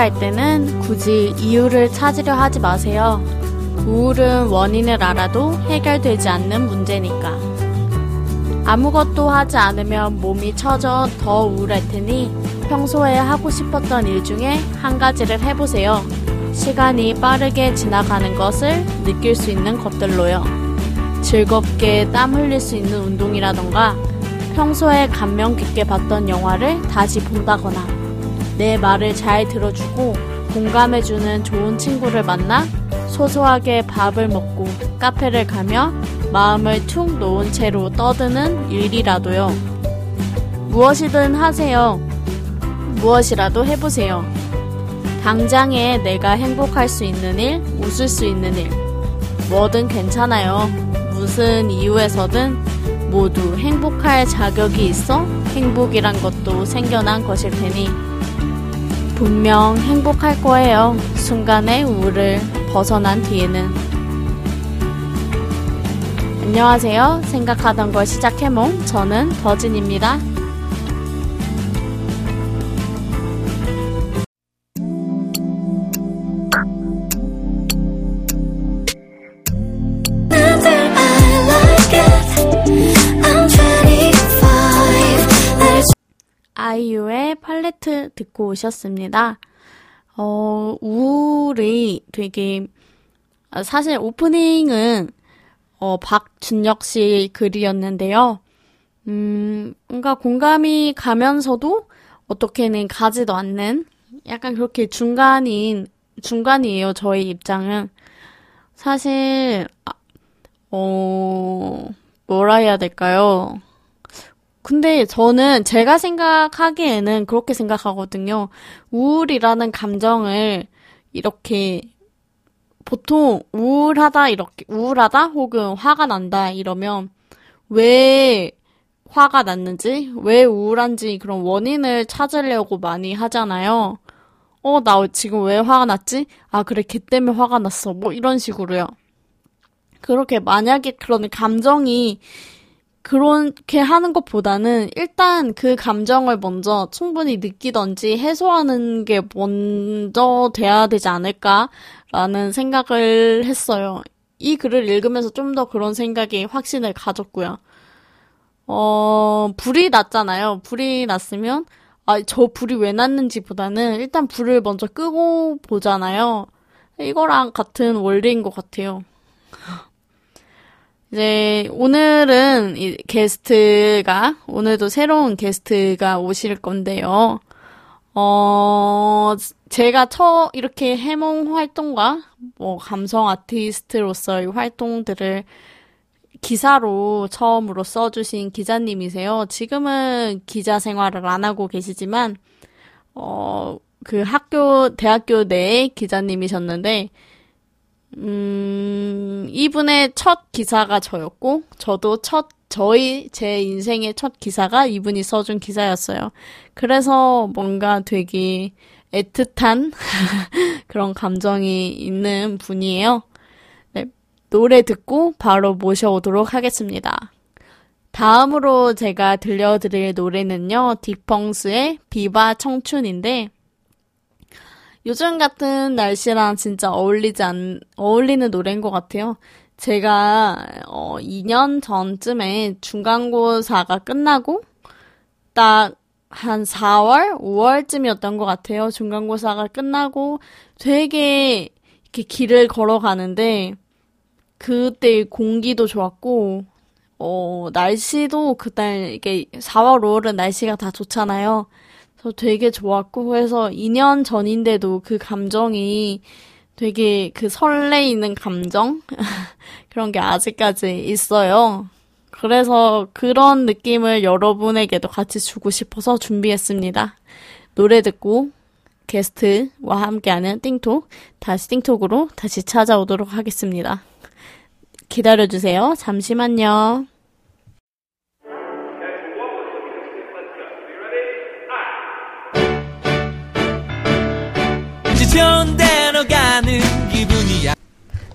우울할 때는 굳이 이유를 찾으려 하지 마세요. 우울은 원인을 알아도 해결되지 않는 문제니까. 아무것도 하지 않으면 몸이 처져 더 우울할 테니 평소에 하고 싶었던 일 중에 한 가지를 해보세요. 시간이 빠르게 지나가는 것을 느낄 수 있는 것들로요. 즐겁게 땀 흘릴 수 있는 운동이라던가 평소에 감명 깊게 봤던 영화를 다시 본다거나 내 말을 잘 들어주고 공감해주는 좋은 친구를 만나 소소하게 밥을 먹고 카페를 가며 마음을 툭 놓은 채로 떠드는 일이라도요. 무엇이든 하세요. 무엇이라도 해보세요. 당장에 내가 행복할 수 있는 일, 웃을 수 있는 일, 뭐든 괜찮아요. 무슨 이유에서든 모두 행복할 자격이 있어 행복이란 것도 생겨난 것일 테니 분명 행복할 거예요. 순간의 우울을 벗어난 뒤에는. 안녕하세요. 생각하던 걸 시작해몽. 저는 더진입니다. 팔레트 듣고 오셨습니다. 어, 우울이 되게, 아, 사실 오프닝은, 어, 박준혁 씨 글이었는데요. 음, 뭔가 공감이 가면서도 어떻게는 가지도 않는, 약간 그렇게 중간인, 중간이에요, 저희 입장은. 사실, 아, 어, 뭐라 해야 될까요? 근데 저는 제가 생각하기에는 그렇게 생각하거든요. 우울이라는 감정을 이렇게 보통 우울하다 이렇게 우울하다 혹은 화가 난다 이러면 왜 화가 났는지 왜 우울한지 그런 원인을 찾으려고 많이 하잖아요. 어, 나 지금 왜 화가 났지? 아, 그래, 걔 때문에 화가 났어. 뭐 이런 식으로요. 그렇게 만약에 그런 감정이 그렇게 하는 것보다는 일단 그 감정을 먼저 충분히 느끼던지 해소하는 게 먼저 돼야 되지 않을까라는 생각을 했어요. 이 글을 읽으면서 좀 더 그런 생각이 확신을 가졌고요. 어, 불이 났잖아요. 불이 났으면, 아, 저 불이 왜 났는지 보다는 일단 불을 먼저 끄고 보잖아요. 이거랑 같은 원리인 것 같아요. 이제 오늘은 이 게스트가 오늘도 새로운 게스트가 오실 건데요. 어 제가 처 이렇게 해몽 활동과 뭐 감성 아티스트로서의 활동들을 기사로 처음으로 써주신 기자님이세요. 지금은 기자 생활을 안 하고 계시지만 어 그 학교 대학교 내 기자님이셨는데 음, 이분의 첫 기사가 저였고, 저도 첫, 저희, 제 인생의 첫 기사가 이분이 써준 기사였어요. 그래서 뭔가 되게 애틋한 그런 감정이 있는 분이에요. 네, 노래 듣고 바로 모셔오도록 하겠습니다. 다음으로 제가 들려드릴 노래는요, 디펑스의 비바 청춘인데, 요즘 같은 날씨랑 진짜 어울리지 않, 어울리는 노래인 것 같아요. 제가, 어, 2년 전쯤에 중간고사가 끝나고, 딱, 한 4월? 5월쯤이었던 것 같아요. 중간고사가 끝나고 되게 이렇게 길을 걸어가는데, 그때 공기도 좋았고, 어, 날씨도 그날, 이게 4월, 5월은 날씨가 다 좋잖아요. 저 되게 좋았고 그래서 2년 전인데도 그 감정이 되게 그 설레이는 감정 그런 게 아직까지 있어요. 그래서 그런 느낌을 여러분에게도 같이 주고 싶어서 준비했습니다. 노래 듣고 게스트와 함께하는 띵톡 다시 띵톡으로 다시 찾아오도록 하겠습니다. 기다려주세요. 잠시만요. 좋은 데로 가는 기분이야.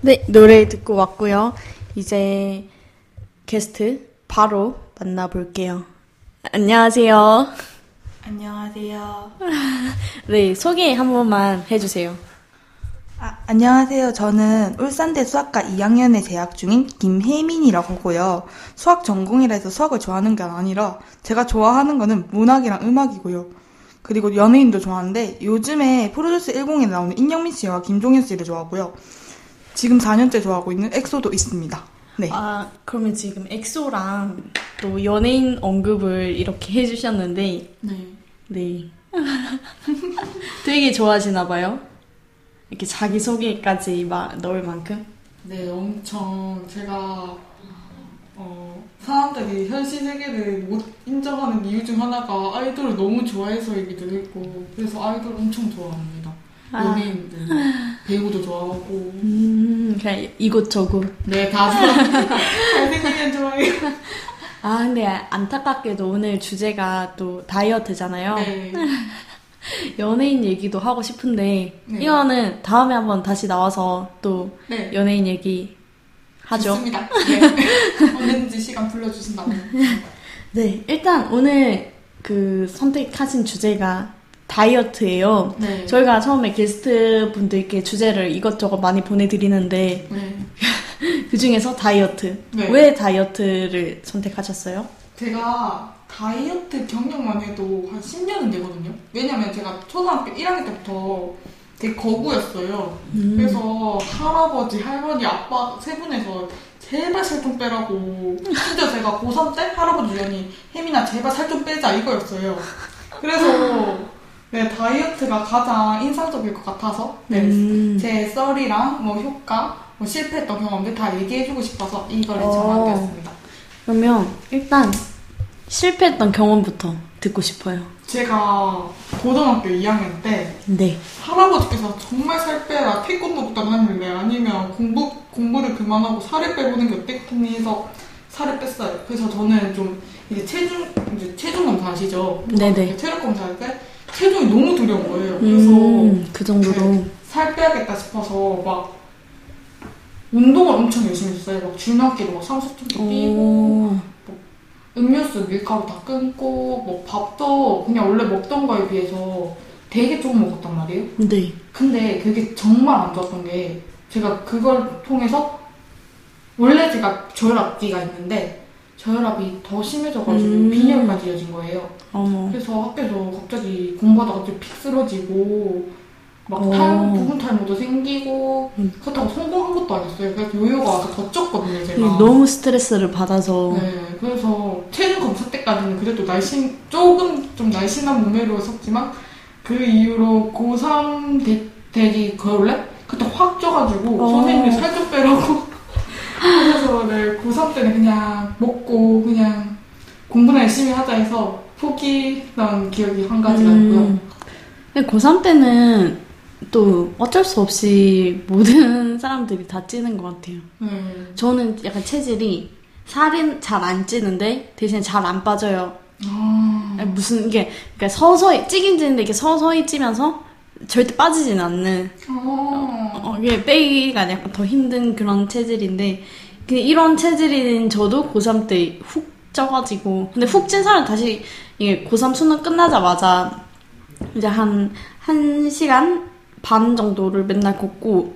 네, 노래 듣고 왔고요. 이제 게스트 바로 만나볼게요. 안녕하세요. 안녕하세요. 네, 소개 한 번만 해주세요. 아, 안녕하세요. 저는 울산대 수학과 2학년에 재학 중인 김혜민이라고 하고요. 수학 전공이라 해서 수학을 좋아하는 게 아니라 제가 좋아하는 거는 문학이랑 음악이고요. 그리고 연예인도 좋아하는데 요즘에 프로듀스 10에 나오는 인영민 씨와 김종현 씨를 좋아하고요. 지금 4년째 좋아하고 있는 엑소도 있습니다. 네. 아, 그러면 지금 엑소랑 또 연예인 언급을 이렇게 해주셨는데, 네. 네. 되게 좋아하시나 봐요. 이렇게 자기소개까지 막 넣을 만큼. 네, 엄청 제가 어, 사람들이 현실 세계를 못 인정하는 이유 중 하나가 아이돌을 너무 좋아해서이기도 했고 그래서 아이돌 엄청 좋아합니다. 아. 연예인들, 배우도 좋아하고 음, 그냥 이곳저곳. 네, 다 좋아합니다. 잘생기면 좋아해요. 아, 근데 안타깝게도 오늘 주제가 또 다이어트잖아요. 네, 연예인 얘기도 하고 싶은데, 네. 이거는 다음에 한번 다시 나와서 또 네. 연예인 얘기 하죠. 좋습니다. 네. 언제든지 시간 불러주신다면. 네, 일단 오늘 그 선택하신 주제가 다이어트예요. 네. 저희가 처음에 게스트 분들께 주제를 이것저것 많이 보내드리는데 네. 그 중에서 다이어트. 네. 왜 다이어트를 선택하셨어요? 제가 다이어트 경력만 해도 한 10년은 되거든요. 왜냐면 제가 초등학교 1학년 때부터 되게 거구였어요. 그래서 할아버지, 할머니, 아빠 세 분에서 제발 살 좀 빼라고. 심지어 제가 고3 때 할아버지 우연히 혜민아 제발 살 좀 빼자 이거였어요. 그래서 네, 다이어트가 가장 인상적일 것 같아서 네, 음. 제 썰이랑 뭐 효과, 뭐 실패했던 경험들 다 얘기해주고 싶어서 이거를 어. 정하겠습니다. 그러면 일단 실패했던 경험부터 듣고 싶어요. 제가 고등학교 2학년 때 네. 할아버지께서 정말 살 빼라 태권도 하길래 아니면 공부 공부를 그만하고 살을 빼보는 게 어떻겠니 해서 살을 뺐어요. 그래서 저는 좀 이제 체중 이제 체중 검사 아시죠? 네네. 체력 검사할 때 체중이 너무 두려운 거예요. 그래서 음, 그 정도로. 네, 살 빼야겠다 싶어서 막 운동을 엄청 열심히 했어요. 막 줄넘기도 막 30초 뛰고 오. 음료수 밀가루 다 끊고 뭐 밥도 그냥 원래 먹던 거에 비해서 되게 조금 먹었단 말이에요. 네. 근데 그게 정말 안 좋았던 게 제가 그걸 통해서 원래 제가 저혈압기가 있는데 저혈압이 더 심해져가지고 음. 빈혈까지 이어진 거예요. 어머. 그래서 학교에서 갑자기 공부하다가 갑자기 픽 쓰러지고 막 오. 탈, 부분 탈모도 생기고 음. 그렇다고 성공한 것도 아니었어요. 그래서 요요가 와서 더 쪘거든요, 제가. 너무 스트레스를 받아서. 네, 그래서 체중 검사 때까지는 그래도 날씬 조금 좀 날씬한 몸매로 섰지만 그 이후로 고3 되, 되기 겨울에 그때 확 쪄가지고 어. 선생님이 살 좀 빼라고 그래서 네, 고3 때는 그냥 먹고 그냥 공부나 열심히 하자 해서 포기한 기억이 한 가지가 있고요. 음. 근데 고3 때는 또 어쩔 수 없이 모든 사람들이 다 찌는 것 같아요. 네. 저는 약간 체질이 살은 잘 안 찌는데 대신 잘 안 빠져요. 아, 아니, 무슨 이게 그러니까 서서히 찌긴 찌는데 이게 서서히 찌면서 절대 빠지진 않는 어. 어, 이게 빼기가 약간 더 힘든 그런 체질인데 그 이런 체질인 저도 고3 때 훅 쪄가지고 근데 훅 찐 사람 다시 이게 고3 수능 끝나자마자 이제 한한 시간 반 정도를 맨날 걷고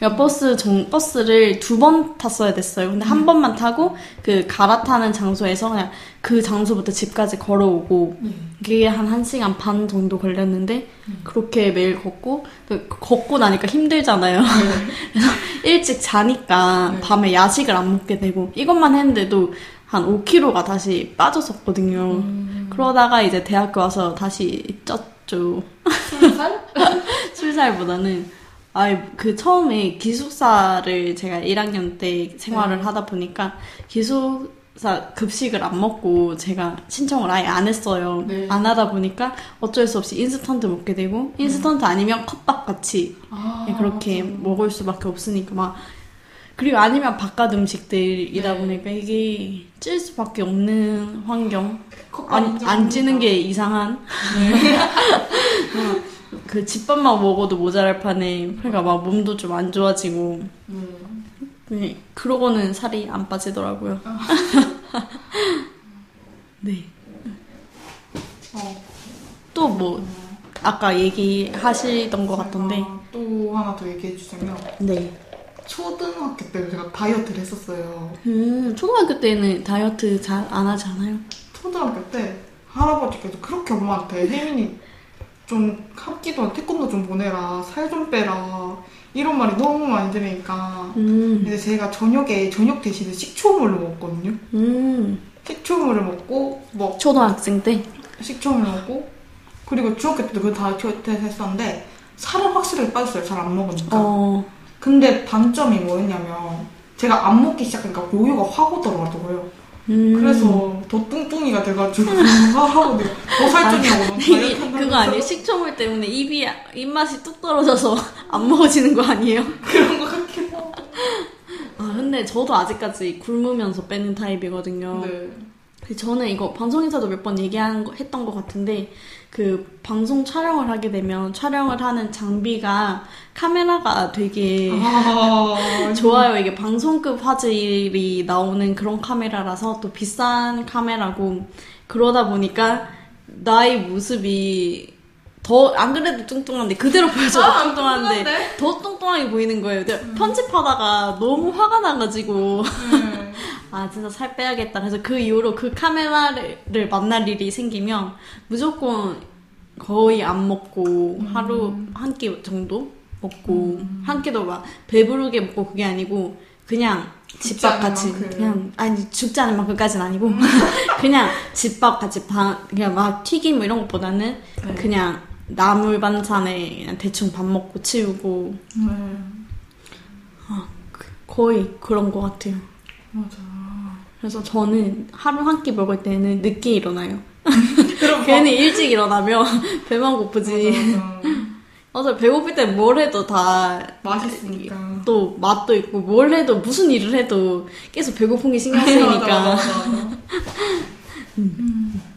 그러니까 버스 정 버스를 두 번 탔어야 됐어요. 근데 한 번만 타고 그 갈아타는 장소에서 그냥 그 장소부터 집까지 걸어오고 네. 그게 한 1시간 반 정도 걸렸는데 그렇게 매일 걷고 그 걷고 나니까 힘들잖아요. 그래서 일찍 자니까 네. 밤에 야식을 안 먹게 되고 이것만 했는데도 한 5kg가 다시 빠졌었거든요. 그러다가 이제 대학교 와서 다시 쪘 죠. 스무 살? 술살보다는 아예 그 처음에 기숙사를 제가 1학년 때 생활을 하다 보니까 기숙사 급식을 안 먹고 제가 신청을 아예 안 했어요. 네. 안 하다 보니까 어쩔 수 없이 인스턴트 먹게 되고 인스턴트 아니면 컵밥 같이 아, 그렇게 맞아요. 먹을 수밖에 없으니까 막 그리고 아니면 바깥 음식들이다 네. 보니까 이게 찔 수밖에 없는 환경 안. 안 찌는 게 이상한 어, 그 집밥만 먹어도 모자랄 판에 그러니까 막 몸도 좀 안 좋아지고 네. 네, 그러고는 살이 안 빠지더라고요. 네. 어, 또뭐 아까 얘기하시던 것 같던데. 또 하나 더 얘기해 주자면 네. 초등학교 때 제가 다이어트를 했었어요. 음, 초등학교 때는 다이어트 잘 안 하지 않아요? 초등학교 때 할아버지께서 그렇게 엄마한테 혜민이 좀 합기도 태권도 좀 보내라 살 좀 빼라 이런 말이 너무 많이 들으니까 음, 근데 제가 저녁에 저녁 대신에 식초물을 먹었거든요. 음. 식초물을 먹고 뭐 초등학생 때? 식초물 먹고 그리고 중학교 때도 그 다이어트 했었는데 살은 확실하게 빠졌어요. 잘 안 먹으니까. 어, 근데 단점이 뭐였냐면 제가 안 먹기 시작하니까 요요가 확 오더라고요. 음. 그래서 더 뚱뚱이가 돼가지고 하고 더 살쪘냐고 그거 아니에요? 식초물 때문에 입이, 입맛이 뚝 떨어져서 안 먹어지는 거 아니에요? 그런 것 같기도 하고. 아, 근데 저도 아직까지 굶으면서 빼는 타입이거든요. 네. 그 저는 이거 방송에서도 몇 번 얘기한 거, 했던 것 같은데 그 방송 촬영을 하게 되면 촬영을 하는 장비가 카메라가 되게 아, 좋아요. 이게 방송급 화질이 나오는 그런 카메라라서 또 비싼 카메라고 그러다 보니까 나의 모습이 더 안 그래도 뚱뚱한데 그대로 보여줘도 아, 뚱뚱한데 뚱뚱한데? 더 뚱뚱하게 보이는 거예요. 근데 편집하다가 너무 화가 나가지고 네. 아 진짜 살 빼야겠다. 그래서 그 이후로 그 카메라를 만날 일이 생기면 무조건 거의 안 먹고 하루 한끼 정도 먹고 한 끼도 막 배부르게 먹고 그게 아니고 그냥 집밥 같이 만큼. 그냥 아니 죽지 않을 만큼까지는 아니고 그냥 집밥 같이 방 그냥 막 튀김 뭐 이런 것보다는 네. 그냥 나물 반찬에 그냥 대충 밥 먹고 치우고 네. 거의 그런 것 같아요. 맞아. 그래서 저는 하루 한 끼 먹을 때는 늦게 일어나요. 그럼 괜히 일찍 일어나면 배만 고프지. 맞아, 맞아. 맞아, 배고플 때 뭘 해도 다또 맛있으니까. 맛도 있고 뭘 해도 무슨 일을 해도 계속 배고픈 게 신경 쓰이니까. 맞아.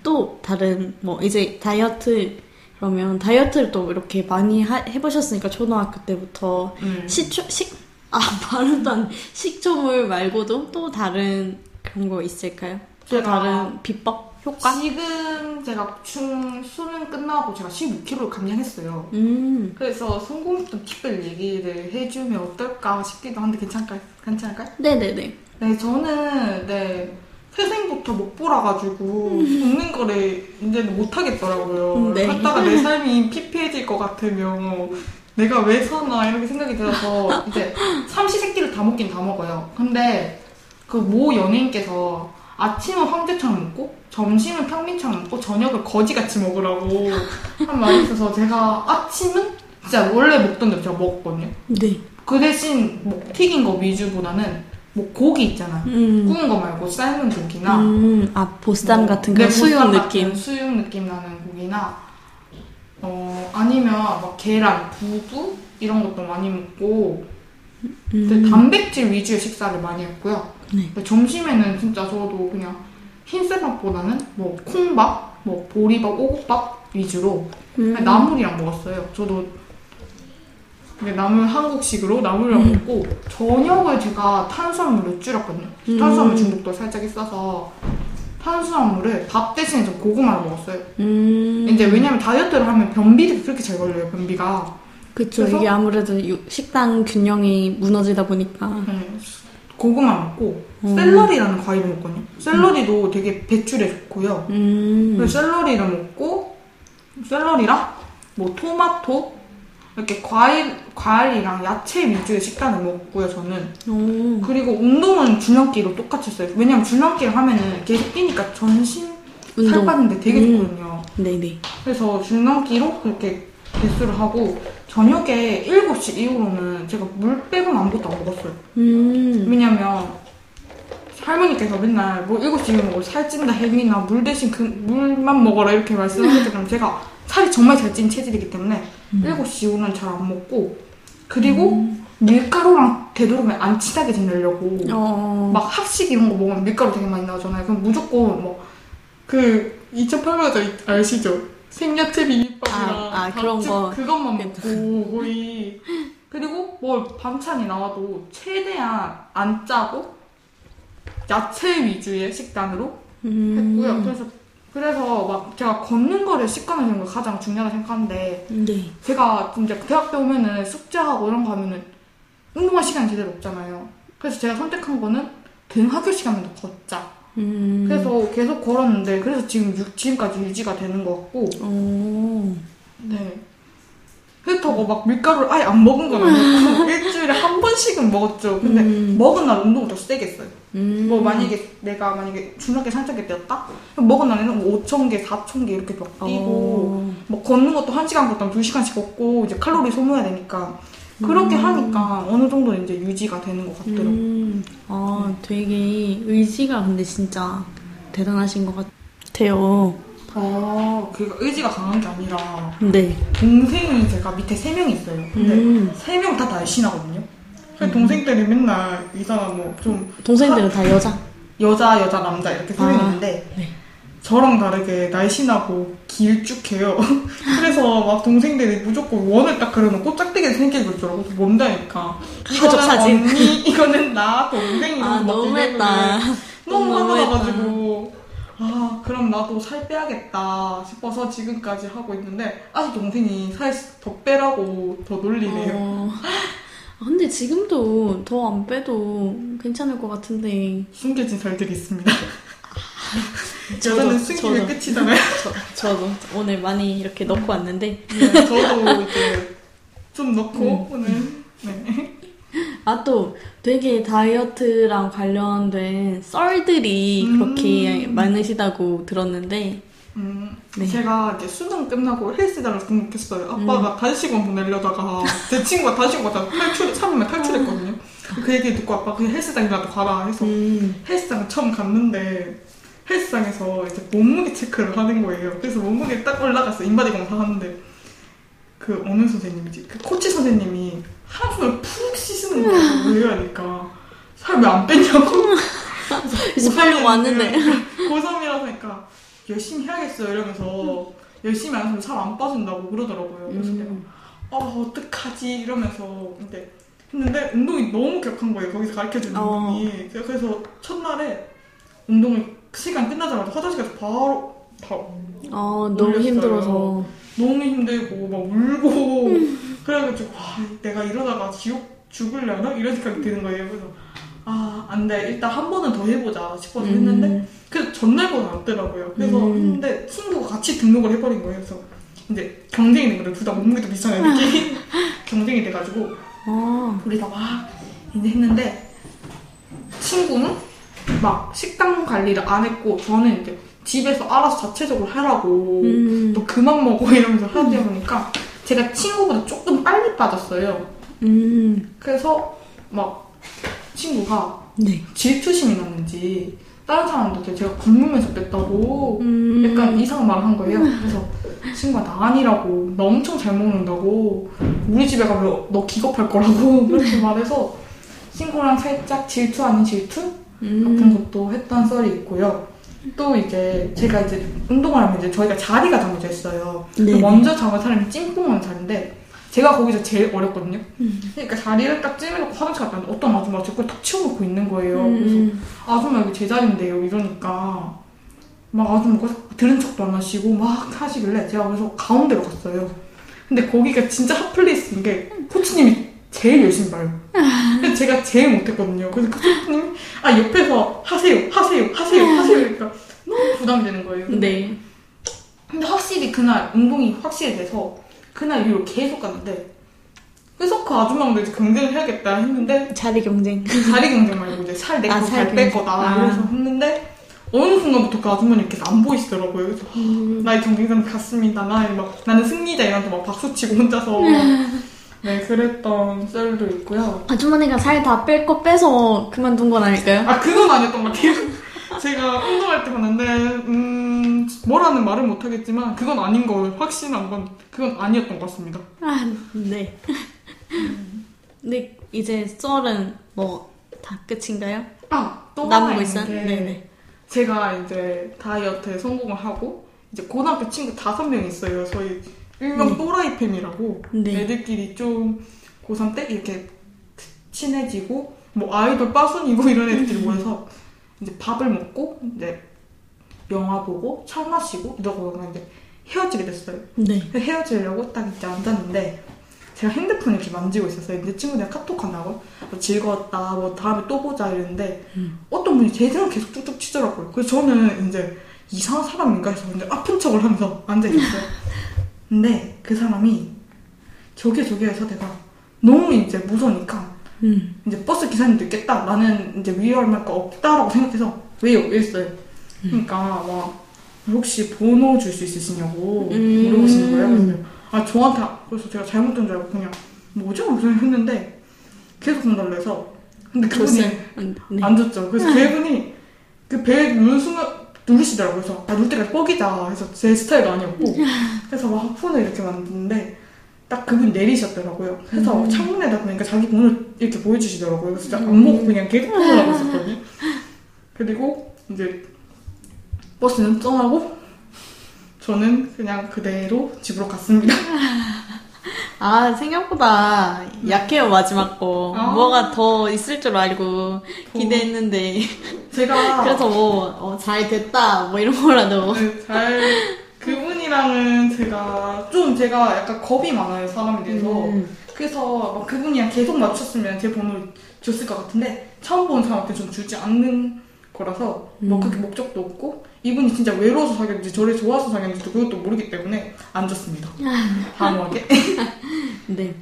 또 다른 뭐 이제 다이어트 그러면 다이어트를 또 이렇게 많이 하- 해보셨으니까 초등학교 때부터 음. 식초 식 아 발음도 안 식초물 말고도 또 다른 그런 거 있을까요? 또 제가- 다른 비법 효과? 지금 제가 중 수능 끝나고 제가 15kg 감량했어요. 음. 그래서 성공했던 팁을 얘기를 해주면 어떨까 싶기도 한데 괜찮을까요? 괜찮을까요? 네네네. 네, 저는 네 태생부터 못 보라가지고 먹는 거를 이제는 못 하겠더라고요. 음, 네. 하다가 내 삶이 피폐해질 것 같으면 내가 왜 사나 이렇게 생각이 들어서 이제 삼시세끼를 다 먹긴 다 먹어요. 근데 그 모 연예인께서 아침은 황제처럼 먹고 점심은 평민처럼 먹고 저녁을 거지같이 먹으라고 한 말이 있어서 제가 아침은 진짜 원래 먹던 대로 제가 먹었거든요. 네. 그 대신 뭐 튀긴 거 위주보다는 뭐 고기 있잖아. 음. 구운 거 말고 삶은 고기나 음, 아 보쌈 뭐, 같은 네, 그런 수육 느낌. 수육 느낌 나는 고기나 어 아니면 막 계란, 두부 이런 것도 많이 먹고 음. 단백질 위주의 식사를 많이 했고요. 네. 근데 점심에는 진짜 저도 그냥 흰쌀밥보다는 뭐 콩밥, 뭐 보리밥, 오곡밥 위주로 음. 나물이랑 먹었어요. 저도 나물 한국식으로 나물이랑 음. 먹고 저녁을 제가 탄수화물을 줄였거든요. 음. 탄수화물 중독도 살짝 있어서 탄수화물을 밥 대신에 저 고구마를 먹었어요. 음. 이제 왜냐면 다이어트를 하면 변비가 그렇게 잘 걸려요. 변비가. 그쵸. 이게 아무래도 유- 식단 균형이 무너지다 보니까. 네. 고구마 먹고 음. 샐러리라는 과일을 먹거든요. 샐러리도 되게 배출에 좋고요. 음. 그래서 샐러리를 먹고 샐러리랑 뭐 토마토 이렇게 과일 과일이랑 야채 위주의 식단을 먹고요. 저는 오. 그리고 운동은 줄넘기로 똑같이 했어요. 왜냐면 줄넘기를 하면은 계속 뛰니까 전신 살 운동. 빠는데 되게 음. 좋거든요. 네네. 그래서 줄넘기로 그렇게 개수를 하고 저녁에 7시 이후로는 제가 물 빼고는 아무것도 안 먹었어요. 음. 왜냐면 할머니께서 맨날 뭐 7시 이후 먹고 살찐다 혜민아 물 대신 그 물만 먹어라 이렇게 말씀하셨기 때문에 제가 살이 정말 잘 찐 체질이기 때문에 7시 이후는 잘 안 먹고 그리고 밀가루랑 되도록이면 안 친하게 지내려고 어. 막 학식 이런 거 먹으면 밀가루 되게 많이 나오잖아요. 그럼 무조건 뭐 그 2,800원짜리 아시죠? 생야채 비빔밥이랑 아, 아, 그런 거. 그것만 먹고 거의 그리고 뭐 반찬이 나와도 최대한 안 짜고 야채 위주의 식단으로 음. 했고요. 그래서 그래서 막 제가 걷는 거를 습관을 하는 거 가장 중요하다 생각하는데 네. 제가 진짜 대학 때 오면은 숙제하고 이런 거 하면은 운동할 시간이 제대로 없잖아요. 그래서 제가 선택한 거는 등하교 시간만 더 걷자. 음. 그래서 계속 걸었는데 그래서 지금 유- 지금까지 유지가 되는 것 같고 오. 네. 그렇다고 막 밀가루를 아예 안 먹은 건 아니고 일주일에 한 번씩은 먹었죠. 근데 음. 먹은 날 운동을 더 세게 했어요. 음. 뭐 만약에 내가 만약에 중학교 살짝게 뛰었다? 먹은 날에는 뭐 5천 개, 4천 개 이렇게 막 뛰고 어. 뭐 걷는 것도 1시간 걷다 2시간씩 걷고 이제 칼로리 소모해야 되니까 그렇게 하니까 어느 정도 이제 유지가 되는 것 같더라고요. 음. 아, 되게 의지가 근데 진짜 대단하신 것 같아요. 아, 그 의지가 강한 게 아니라 네. 동생이 제가 밑에 3명 있어요. 근데 음. 세명 다 날씬하거든요. 그래서 동생들이 맨날 이 사람 뭐 좀 동생들은 다 여자. 여자, 여자, 남자 이렇게 세명 아, 있는데 네. 저랑 다르게 날씬하고 길쭉해요. 그래서 막 동생들이 무조건 원을 딱 그려놓고 짝대기 생기고 있더라고. 뭔다니까. 가족 사진. 언니, 이거는 나, 동생 이런 아, 너무했다. 너무 화가. 나가지고 아 그럼 나도 살 빼야겠다 싶어서 지금까지 하고 있는데 아직 동생이 살 더 빼라고 더 놀리네요. 어. 아, 근데 지금도 더 안 빼도 괜찮을 것 같은데. 숨겨진 살들이 있습니다. 숨기면 저도. 끝이잖아요. 저, 저도 오늘 많이 이렇게 넣고 왔는데. 네, 저도 이제 좀 넣고 음. 오늘 네. 아, 또 되게 다이어트랑 관련된 썰들이 음. 그렇게 많으시다고 들었는데. 음, 네. 제가 이제 수능 끝나고 헬스장을 등록했어요. 아빠가 단식원 보내려다가 제 친구가 단식원 갔다 탈출, 참으면 탈출했거든요. 그 얘기 듣고 아빠 그냥 헬스장이라도 가라 해서 음. 헬스장 처음 갔는데 헬스장에서 이제 몸무게 체크를 하는 거예요. 그래서 몸무게 딱 올라갔어. 인바디 검사 하는데 그 어느 선생님이지? 그 코치 선생님이 한숨을 푹 쉬시는 거예요. 왜 이러니까 살 왜 안 뺐냐고. 이제 팔려고 왔는데. 고3이라서 하니까 열심히 해야겠어요 이러면서 열심히 안 하면 살 안 빠진다고 그러더라고요. 그래서 내가 음. 아 어떡하지 이러면서 근데 했는데 운동이 너무 격한 거예요. 거기서 가르쳐주는 어. 운동이. 제가 그래서 첫날에 운동을 시간 끝나자마자 화장실 가서 바로 바로 아, 너무 놀렸어요. 힘들어서. 너무 힘들고 막 울고 그래가지고 와 내가 이러다가 지옥 죽을려나 이런 생각이 드는 거예요. 그래서 아 안돼 일단 한 번은 더 해보자 싶어서 했는데 음. 그래서 전날보다 낫더라고요. 그래서 음. 했는데 친구가 같이 등록을 해버린 거예요. 그래서 이제 경쟁이 된 거예요. 둘다 몸무게도 비슷한 애들끼리 경쟁이 돼가지고 아, 우리 다막 이제 했는데 친구는 막 식단 관리를 안 했고 저는 이제 집에서 알아서 자체적으로 하라고 음. 또 그만 먹어 이러면서 하다 보니까 제가 친구보다 조금 빨리 빠졌어요. 음. 그래서 막 친구가 네. 질투심이 났는지 다른 사람한테 제가 굶으면서 뺐다고 음. 약간 이상한 말을 한 거예요. 그래서 친구가 나 아니라고 나 엄청 잘 먹는다고 우리 집에 가면 너 기겁할 거라고 그렇게 말해서 친구랑 살짝 질투 아닌 질투 같은 음. 것도 했던 썰이 있고요. 또 이제 제가 이제 운동을 하면 이제 저희가 자리가 정해져 있어요. 네. 먼저 잡은 사람이 찜뽕하는 자리인데 제가 거기서 제일 어렸거든요. 음. 그러니까 자리를 딱 찜해놓고 화장실 갔다 왔는데 어떤 아줌마가 제걸 탁 치워놓고 있는 거예요. 그래서 음. 아줌마 여기 제 자리인데요 이러니까 막 아줌마가 들은 척도 안 하시고 막 하시길래 제가 그래서 가운데로 갔어요 근데 거기가 진짜 hot place인 게 코치님이 제일 열심히 봐요 근데 제가 제일 못했거든요 그래서 그 코치님이 아 옆에서 하세요 하세요 하세요 하세요 그러니까 너무 부담되는 거예요 네. 근데 확실히 그날 운동이 확실히 돼서 그날 이후로 계속 갔는데 그래서 그 아줌마도 이제 경쟁을 해야겠다 했는데 자리 경쟁. 자리 경쟁 말고 이제 살 내고 아, 살살뺄 경쟁. 거다 아. 이래서 했는데 어느 순간부터 그 아주머니 이렇게 안 보이시더라고요. 그래서 음. 나의 경쟁자는 갔습니다. 나 막 나는 승리자 이러면서 막 박수 치고 혼자서 네 그랬던 썰도 있고요. 아주머니가 살 다 뺄 거 빼서 그만둔 건 아닐까요? 아 그건 아니었던 것 같아요. 제가 운동할 때 봤는데 음 뭐라는 말은 못하겠지만 그건 아닌 걸 확신한 건 그건 아니었던 것 같습니다. 아, 네. 근데 이제 썰은 뭐 다 끝인가요? 아또 하나 남은 거 있어요? 게 네네. 제가 이제 다이어트에 성공을 하고 이제 고등학교 친구 다섯 명 있어요. 저희 일명 네. 또라이 팸이라고 네. 애들끼리 좀 고3 때 이렇게 친해지고 뭐 아이돌 빠순이고 이런 애들끼리 모여서 이제 밥을 먹고 이제 영화 보고 차 마시고 이러고 이제 헤어지게 됐어요. 네. 헤어지려고 딱 이제 앉았는데 제가 핸드폰 이렇게 만지고 있었어요. 내 친구들이랑 카톡 한다고 뭐 즐거웠다, 뭐 다음에 또 보자 이랬는데 음. 어떤 분이 제 생각 계속 뚝뚝 치더라고요. 그래서 저는 이제 이상한 사람인가 해서 이제 아픈 척을 하면서 앉아 있었어요. 근데 그 사람이 저기 저기 해서 내가 너무 이제 무서우니까 음. 이제 버스 기사님도 있겠다. 나는 이제 위험할 거 없다라고 생각해서 왜요? 이랬어요. 그러니까 막 혹시 번호 줄 수 있으시냐고 음. 물어보시는 거예요. 그래서 아 저한테 그래서 제가 잘못된 줄 알고 그냥 뭐죠? 무슨 했는데 계속 전달을 해서 근데 그분이 음, 네. 안 줬죠. 그래서 그분이 그배 누른 순간 누르시더라고요. 그래서 아, 누를 때까지 뻑이자 해서 제 스타일도 아니었고 그래서 막 폰을 이렇게 만드는데 딱 그분 내리셨더라고요. 그래서 음. 창문에다 보니까 자기 번호를 이렇게 보여주시더라고요. 그래서 진짜 안 먹고 그냥 계속 하고 있었거든요. 그리고 이제 버스는 떠나고 저는 그냥 그대로 집으로 갔습니다. 아, 생각보다 약해요, 마지막 거. 아. 뭐가 더 있을 줄 알고 기대했는데. 제가 그래서 뭐, 어, 잘 됐다, 뭐 이런 거라도. 네, 잘 그분이랑은 제가 좀 제가 약간 겁이 많아요 사람에 대해서 음. 그래서 막 그분이랑 계속 맞췄으면 제 번호를 줬을 것 같은데 처음 보는 사람한테 좀 주지 않는 거라서 뭐 음. 그렇게 목적도 없고 이분이 진짜 외로워서 사귀었는지 저를 좋아서 사귀었는지 도 그것도 모르기 때문에 안 줬습니다 단호하게 네.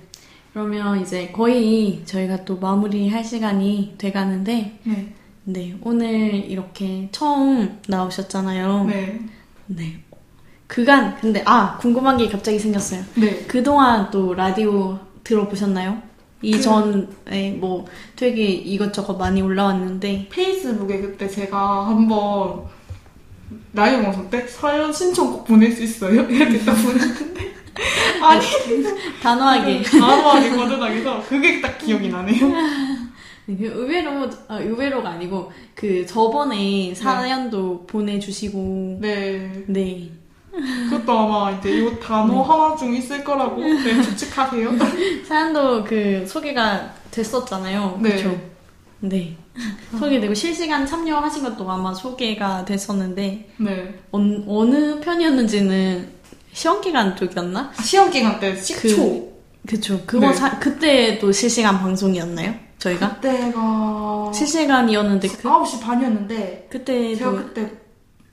그러면 이제 거의 저희가 또 마무리할 시간이 돼가는데, 네. 네. 오늘 이렇게 처음 나오셨잖아요. 네. 네. 그간, 근데, 아, 궁금한 게 갑자기 생겼어요. 네. 그동안 또 라디오 들어보셨나요? 그 이전에 뭐 되게 이것저것 많이 올라왔는데, 페이스북에 그때 제가 한번 라이브 방송 때 사연 신청곡 보낼 수 있어요? 이렇게 딱 보냈는데 아니 단호하게. 단호하게 거절당해서 그게 딱 기억이 나네요. 네, 그 의외로, 아, 의외로가 아니고, 그 저번에 사연도 보내주시고, 네. 네. 그것도 아마 이제 이 단어 하나 중 있을 거라고 네, 추측하세요. 사연도 그 소개가 됐었잖아요. 네. 그쵸? 네. 소개되고 실시간 참여하신 것도 아마 소개가 됐었는데, 네. 어느, 어느 편이었는지는 시험 기간 쪽이었나? 시험 기간 때 10초. 그쵸. 그거 네. 사, 그때도 실시간 방송이었나요? 저희가? 그때가 실시간이었는데, 그, 9시 반이었는데 그때도 제가 그때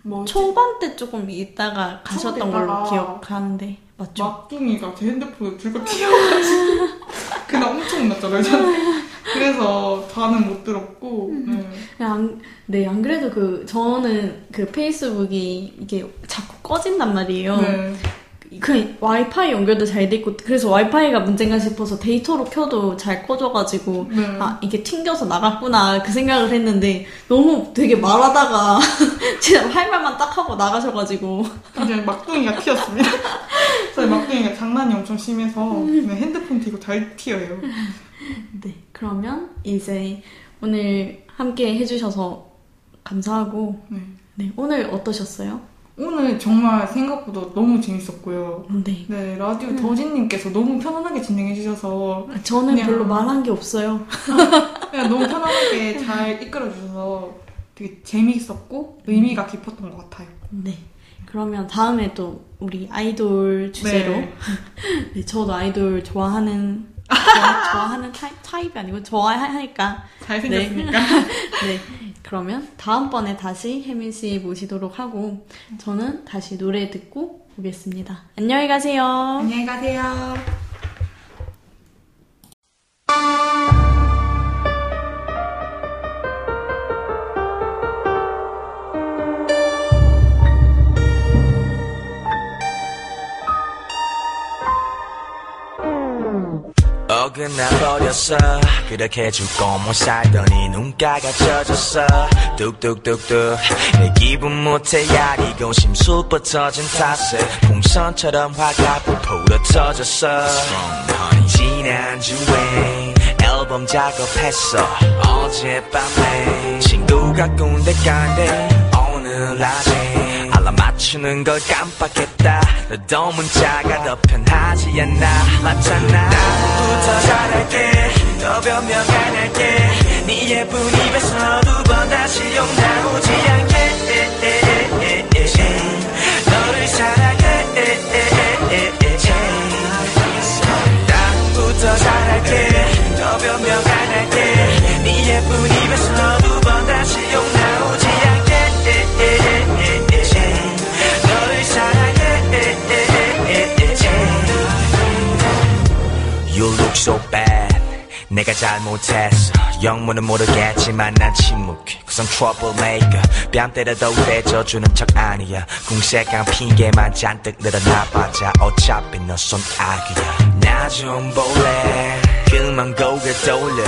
뭐 초반 때 조금 있다가 가셨던 걸로 기억하는데, 맞죠? 막둥이가 제 핸드폰을 들고 튀어가지고 그날 엄청 혼났잖아요. 저는. 그래서 다는 못 들었고 네. 안, 네, 안 그래도 그, 저는 그 페이스북이 이게 자꾸 꺼진단 말이에요. 네. 그 와이파이 연결도 잘 돼 있고, 그래서 와이파이가 문제인가 싶어서 데이터로 켜도 잘 꺼져가지고, 네. 아, 이게 튕겨서 나갔구나, 그 생각을 했는데, 너무 되게 말하다가, 진짜 할 말만 딱 하고 나가셔가지고, 그냥 막둥이가 튀었습니다. 저희 막둥이가 장난이 엄청 심해서 그냥 핸드폰 튀고 잘 튀어요. 네, 그러면 이제 오늘 함께 해주셔서 감사하고, 네. 네, 오늘 어떠셨어요? 오늘 정말 생각보다 너무 재밌었고요. 네. 네, 라디오 더진님께서 너무 편안하게 진행해주셔서 저는 그냥- 별로 말한 게 없어요. 그냥 너무 편안하게 잘 이끌어주셔서 되게 재미있었고 의미가 깊었던 것 같아요. 네. 그러면 다음에 또 우리 아이돌 주제로 네. 네, 저도 아이돌 좋아하는 좋아, 좋아하는 타입, 타입이 아니고 좋아하니까 잘생겼으니까. 네 그러면 다음번에 다시 혜민 씨 모시도록 하고 저는 다시 노래 듣고 오겠습니다. 안녕히 가세요. 안녕히 가세요. 어긋나버렸어. 그렇게 죽고 못 살더니 눈가가 젖었어. 뚝뚝뚝뚝 내 기분 못해 야리고 심술 뻗어진 탓에 풍선처럼 화가 불풀어 터졌어. 지난주에 앨범 작업했어. 어젯밤에 친구가 꼰대 간데 오늘 아침 맞추는 걸 깜빡했다. 너도 문자가 더 편하지 않나? 맞잖아. 나부터 잘할게. 더 변명 안 할게. 네 예쁜 입에서 두 번 다시 욕 나오지 않게 내가 잘못했어. 영문은 모르겠지만 난 침묵해. Cause I'm troublemaker. 뺨 때려도 빼져주는 척 아니야. 궁색한 핑계만 잔뜩 늘어나봤자 어차피 너 손아귀야. 나 좀 볼래. 그만 고개 돌려.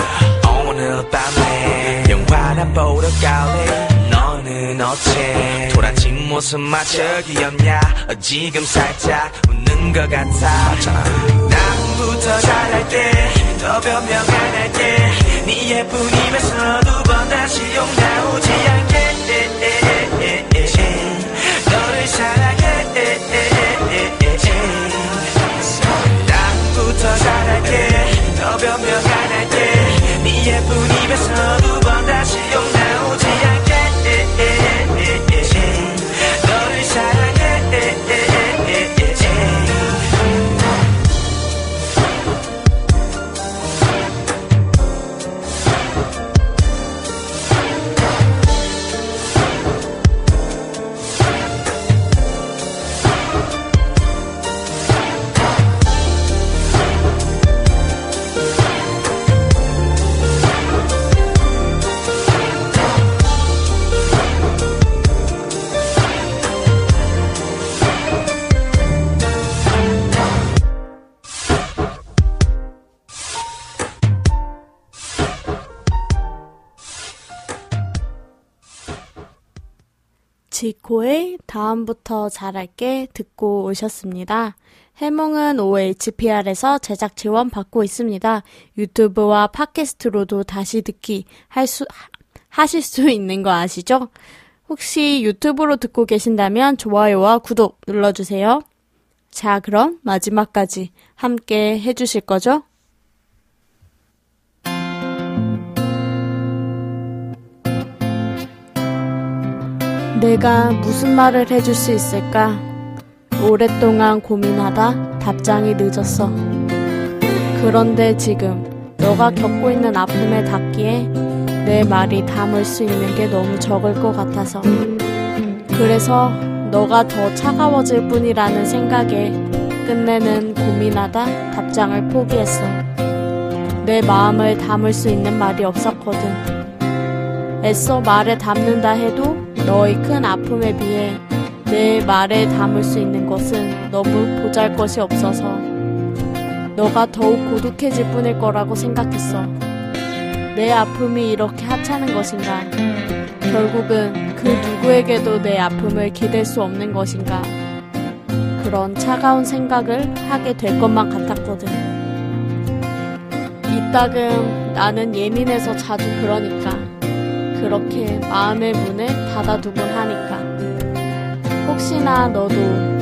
오늘 밤에 영화나 보러 갈래? 너는 어째 돌아진 모습마저 귀엽냐? 어, 지금 살짝 웃는 것 같아. 나부 터 잘할게. 더 변명 안 할게. 네 예쁜 입에서 두 번 다시 욕 나오지 않게 다음부터 잘할게 듣고 오셨습니다. 해몽은 OHPR에서 제작 지원 받고 있습니다. 유튜브와 팟캐스트로도 다시 듣기 할 수, 하실 수 있는 거 아시죠? 혹시 유튜브로 듣고 계신다면 좋아요와 구독 눌러주세요. 자, 그럼 마지막까지 함께 해주실 거죠? 내가 무슨 말을 해줄 수 있을까? 오랫동안 고민하다 답장이 늦었어. 그런데 지금 너가 겪고 있는 아픔에 닿기에 내 말이 담을 수 있는 게 너무 적을 것 같아서. 그래서 너가 더 차가워질 뿐이라는 생각에 끝내는 고민하다 답장을 포기했어. 내 마음을 담을 수 있는 말이 없었거든. 애써 말에 담는다 해도 너의 큰 아픔에 비해 내 말에 담을 수 있는 것은 너무 보잘 것이 없어서 너가 더욱 고독해질 뿐일 거라고 생각했어. 내 아픔이 이렇게 하찮은 것인가? 결국은 그 누구에게도 내 아픔을 기댈 수 없는 것인가? 그런 차가운 생각을 하게 될 것만 같았거든. 이따금 나는 예민해서 자주 그러니까. 그렇게 마음의 문을 닫아두곤 하니까. 혹시나 너도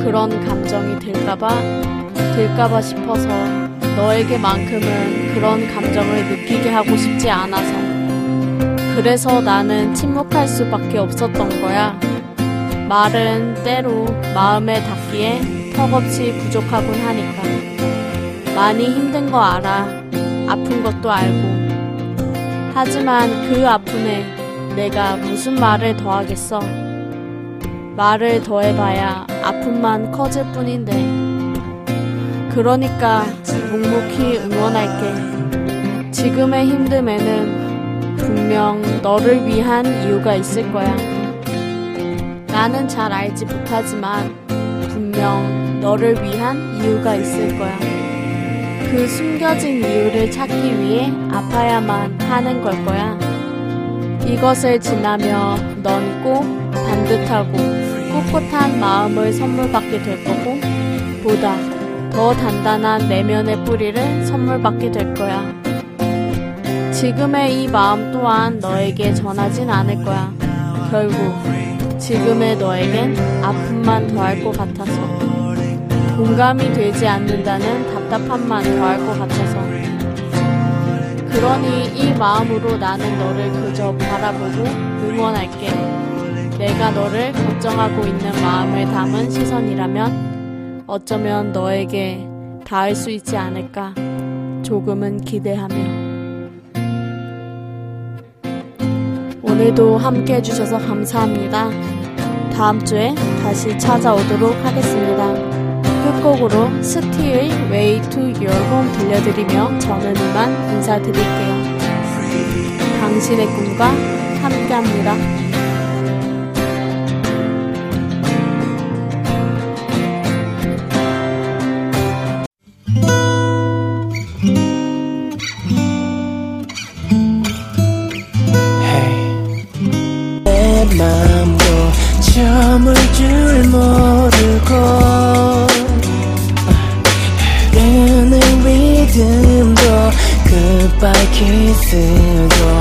그런 감정이 들까봐, 들까봐 싶어서 너에게만큼은 그런 감정을 느끼게 하고 싶지 않아서. 그래서 나는 침묵할 수밖에 없었던 거야. 말은 때로 마음에 닿기에 턱없이 부족하곤 하니까. 많이 힘든 거 알아. 아픈 것도 알고. 하지만 그 아픔에 내가 무슨 말을 더하겠어. 말을 더해봐야 아픔만 커질 뿐인데. 그러니까 묵묵히 응원할게. 지금의 힘듦에는 분명 너를 위한 이유가 있을 거야. 나는 잘 알지 못하지만 분명 너를 위한 이유가 있을 거야. 그 숨겨진 이유를 찾기 위해 아파야만 하는 걸 거야. 이것을 지나며 넌 꼭 반듯하고 꿋꿋한 마음을 선물 받게 될 거고, 보다 더 단단한 내면의 뿌리를 선물 받게 될 거야. 지금의 이 마음 또한 너에게 전하진 않을 거야. 결국 지금의 너에겐 아픔만 더할 것 같아서. 공감이 되지 않는다는 답답함만 더할 것 같아서. 그러니 이 마음으로 나는 너를 그저 바라보고 응원할게. 내가 너를 걱정하고 있는 마음을 담은 시선이라면 어쩌면 너에게 닿을 수 있지 않을까 조금은 기대하며. 오늘도 함께 해주셔서 감사합니다. 다음 주에 다시 찾아오도록 하겠습니다. 끝곡으로 스티의 Way to Your Home 들려드리며 저는 이만 인사드릴게요. 당신의 꿈과 함께합니다.